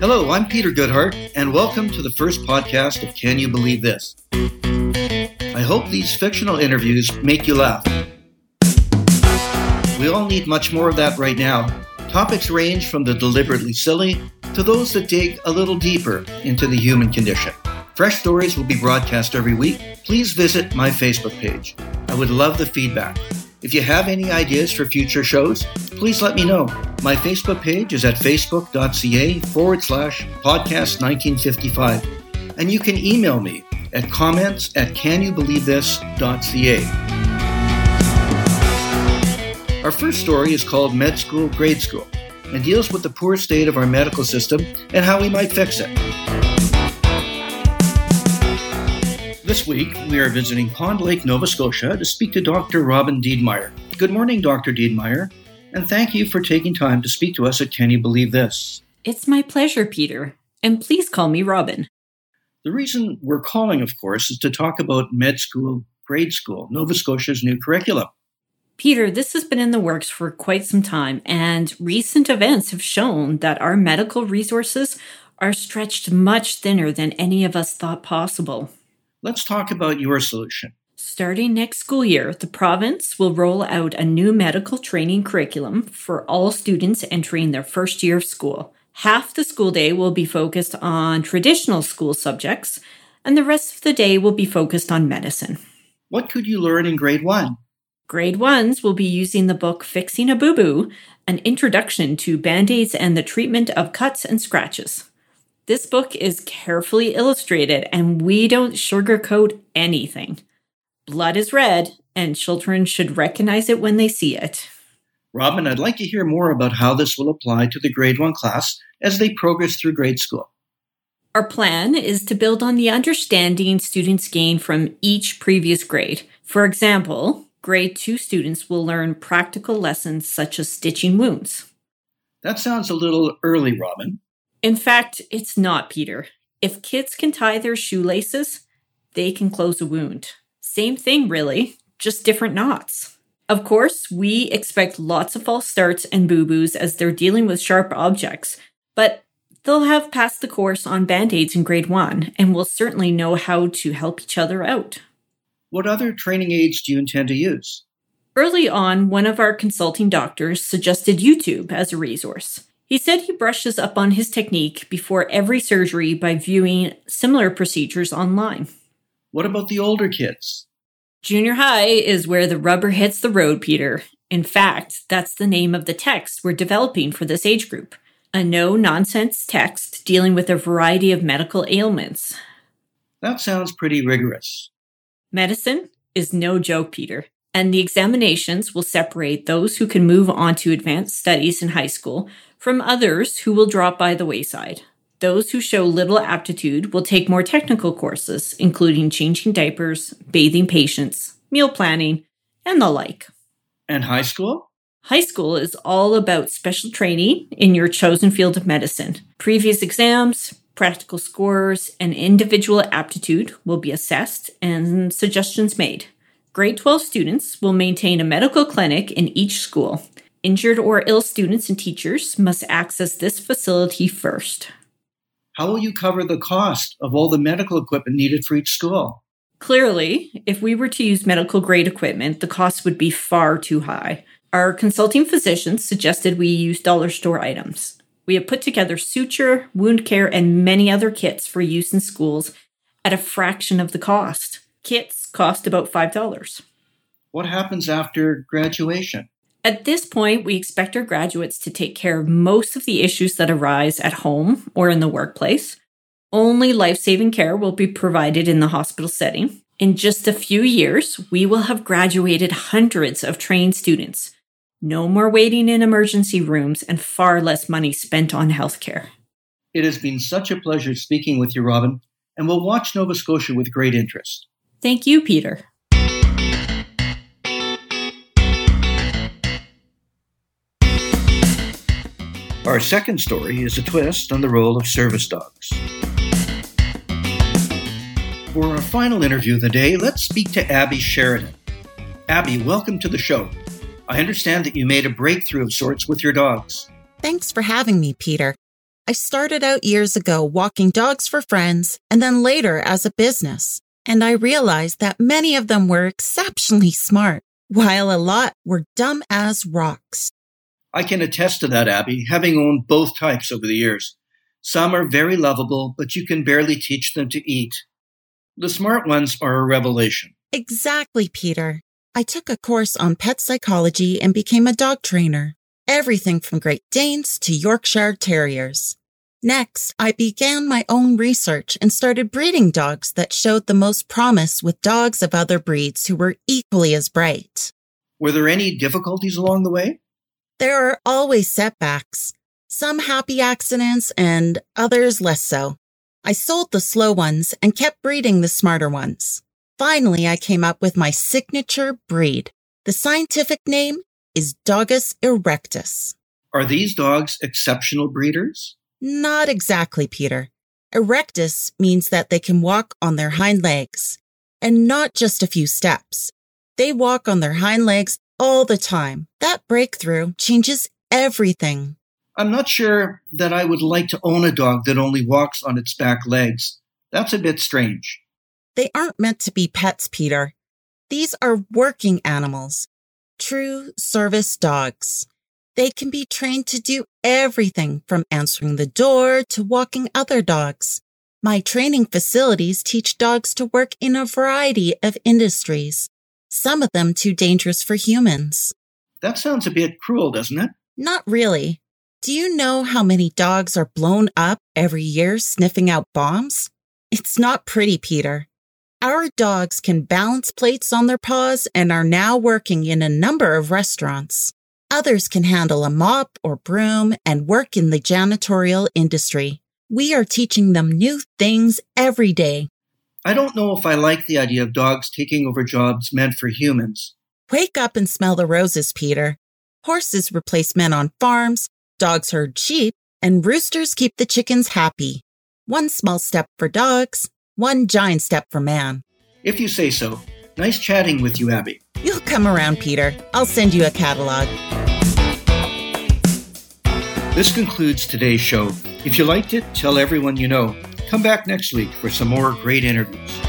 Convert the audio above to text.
Hello, I'm Peter Goodhart, and welcome to the first podcast of Can You Believe This? I hope these fictional interviews make you laugh. We all need much more of that right now. Topics range from the deliberately silly to those that dig a little deeper into the human condition. Fresh stories will be broadcast every week. Please visit my Facebook page. I would love the feedback. If you have any ideas for future shows, please let me know. My Facebook page is at facebook.ca forward slash podcast 1955. And you can email me at comments at canyoubelievethis.ca. Our first story is called Med School Grade School and deals with the poor state of our medical system and how we might fix it. This week, we are visiting Pond Lake, Nova Scotia to speak to Dr. Robin Diedmeyer. Good morning, Dr. Diedmeyer, and thank you for taking time to speak to us at Can You Believe This? It's my pleasure, Peter, and please call me Robin. The reason we're calling, of course, is to talk about med school, grade school, Nova Scotia's new curriculum. Peter, this has been in the works for quite some time, and recent events have shown that our medical resources are stretched much thinner than any of us thought possible. Let's talk about your solution. Starting next school year, the province will roll out a new medical training curriculum for all students entering their first year of school. Half the school day will be focused on traditional school subjects, and the rest of the day will be focused on medicine. What could you learn in grade one? Grade ones will be using the book Fixing a Boo Boo, an introduction to band aids and the treatment of cuts and scratches. This book is carefully illustrated and we don't sugarcoat anything. Blood is red, and children should recognize it when they see it. Robin, I'd like to hear more about how this will apply to the grade one class as they progress through grade school. Our plan is to build on the understanding students gain from each previous grade. For example, grade two students will learn practical lessons such as stitching wounds. That sounds a little early, Robin. In fact, it's not, Peter. If kids can tie their shoelaces, they can close a wound. Same thing, really, just different knots. Of course, we expect lots of false starts and boo boos as they're dealing with sharp objects, but they'll have passed the course on band aids in grade one and will certainly know how to help each other out. What other training aids do you intend to use? Early on, one of our consulting doctors suggested YouTube as a resource. He said he brushes up on his technique before every surgery by viewing similar procedures online. What about the older kids? Junior high is where the rubber hits the road, Peter. In fact, that's the name of the text we're developing for this age group a no nonsense text dealing with a variety of medical ailments. That sounds pretty rigorous. Medicine is no joke, Peter, and the examinations will separate those who can move on to advanced studies in high school from others who will drop by the wayside. Those who show little aptitude will take more technical courses, including changing diapers, bathing patients, meal planning, and the like. And high school? High school is all about special training in your chosen field of medicine. Previous exams, practical scores, and individual aptitude will be assessed and suggestions made. Grade 12 students will maintain a medical clinic in each school. Injured or ill students and teachers must access this facility first. How will you cover the cost of all the medical equipment needed for each school? Clearly, if we were to use medical grade equipment, the cost would be far too high. Our consulting physicians suggested we use dollar store items. We have put together suture, wound care, and many other kits for use in schools at a fraction of the cost. Kits cost about $5. What happens after graduation? At this point, we expect our graduates to take care of most of the issues that arise at home or in the workplace. Only life saving care will be provided in the hospital setting. In just a few years, we will have graduated hundreds of trained students. No more waiting in emergency rooms and far less money spent on healthcare. It has been such a pleasure speaking with you, Robin, and we'll watch Nova Scotia with great interest. Thank you, Peter. Our second story is a twist on the role of service dogs. For our final interview of the day, let's speak to Abby Sheridan. Abby, welcome to the show. I understand that you made a breakthrough of sorts with your dogs. Thanks for having me, Peter. I started out years ago walking dogs for friends and then later as a business. And I realized that many of them were exceptionally smart, while a lot were dumb as rocks. I can attest to that, Abby, having owned both types over the years. Some are very lovable, but you can barely teach them to eat. The smart ones are a revelation. Exactly, Peter. I took a course on pet psychology and became a dog trainer. Everything from Great Danes to Yorkshire Terriers. Next, I began my own research and started breeding dogs that showed the most promise with dogs of other breeds who were equally as bright. Were there any difficulties along the way? There are always setbacks, some happy accidents and others less so. I sold the slow ones and kept breeding the smarter ones. Finally, I came up with my signature breed. The scientific name is Dogus erectus. Are these dogs exceptional breeders? Not exactly, Peter. Erectus means that they can walk on their hind legs and not just a few steps. They walk on their hind legs all the time. That breakthrough changes everything. I'm not sure that I would like to own a dog that only walks on its back legs. That's a bit strange. They aren't meant to be pets, Peter. These are working animals, true service dogs. They can be trained to do everything from answering the door to walking other dogs. My training facilities teach dogs to work in a variety of industries, some of them too dangerous for humans. That sounds a bit cruel, doesn't it? Not really. Do you know how many dogs are blown up every year sniffing out bombs? It's not pretty, Peter. Our dogs can balance plates on their paws and are now working in a number of restaurants. Others can handle a mop or broom and work in the janitorial industry. We are teaching them new things every day. I don't know if I like the idea of dogs taking over jobs meant for humans. Wake up and smell the roses, Peter. Horses replace men on farms, dogs herd sheep, and roosters keep the chickens happy. One small step for dogs, one giant step for man. If you say so. Nice chatting with you, Abby. You'll come around, Peter. I'll send you a catalog. This concludes today's show. If you liked it, tell everyone you know. Come back next week for some more great interviews.